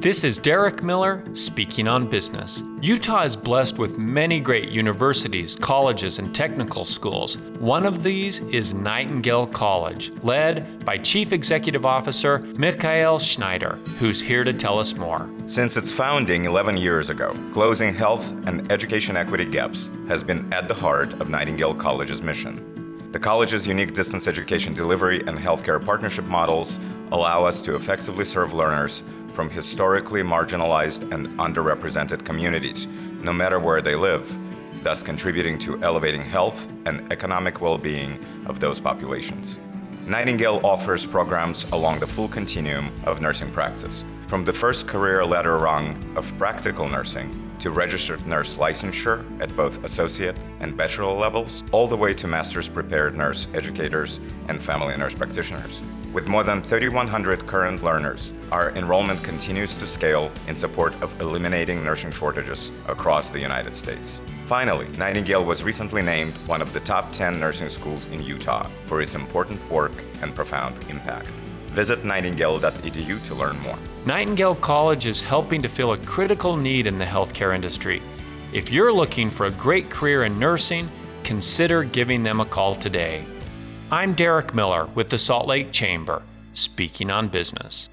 This is Derek Miller speaking on business. Utah is blessed with many great universities, colleges, and technical schools. One of these is Nightingale College, led by Chief Executive Officer Mikhail Shneyder, who's here to tell us more. Since its founding 11 years ago, closing health and education equity gaps has been at the heart of Nightingale College's mission. The college's unique distance education delivery and healthcare partnership models allow us to effectively serve learners from historically marginalized and underrepresented communities, no matter where they live, thus contributing to elevating health and economic well being of those populations. Nightingale offers programs along the full continuum of nursing practice, from the first career ladder rung of practical nursing to registered nurse licensure at both associate and bachelor levels, all the way to master's prepared nurse educators and family nurse practitioners. With more than 3,100 current learners, our enrollment continues to scale in support of eliminating nursing shortages across the United States. Finally, Nightingale was recently named one of the top 10 nursing schools in Utah for its important work and profound impact. Visit nightingale.edu to learn more. Nightingale College is helping to fill a critical need in the healthcare industry. If you're looking for a great career in nursing, consider giving them a call today. I'm Derek Miller with the Salt Lake Chamber, speaking on business.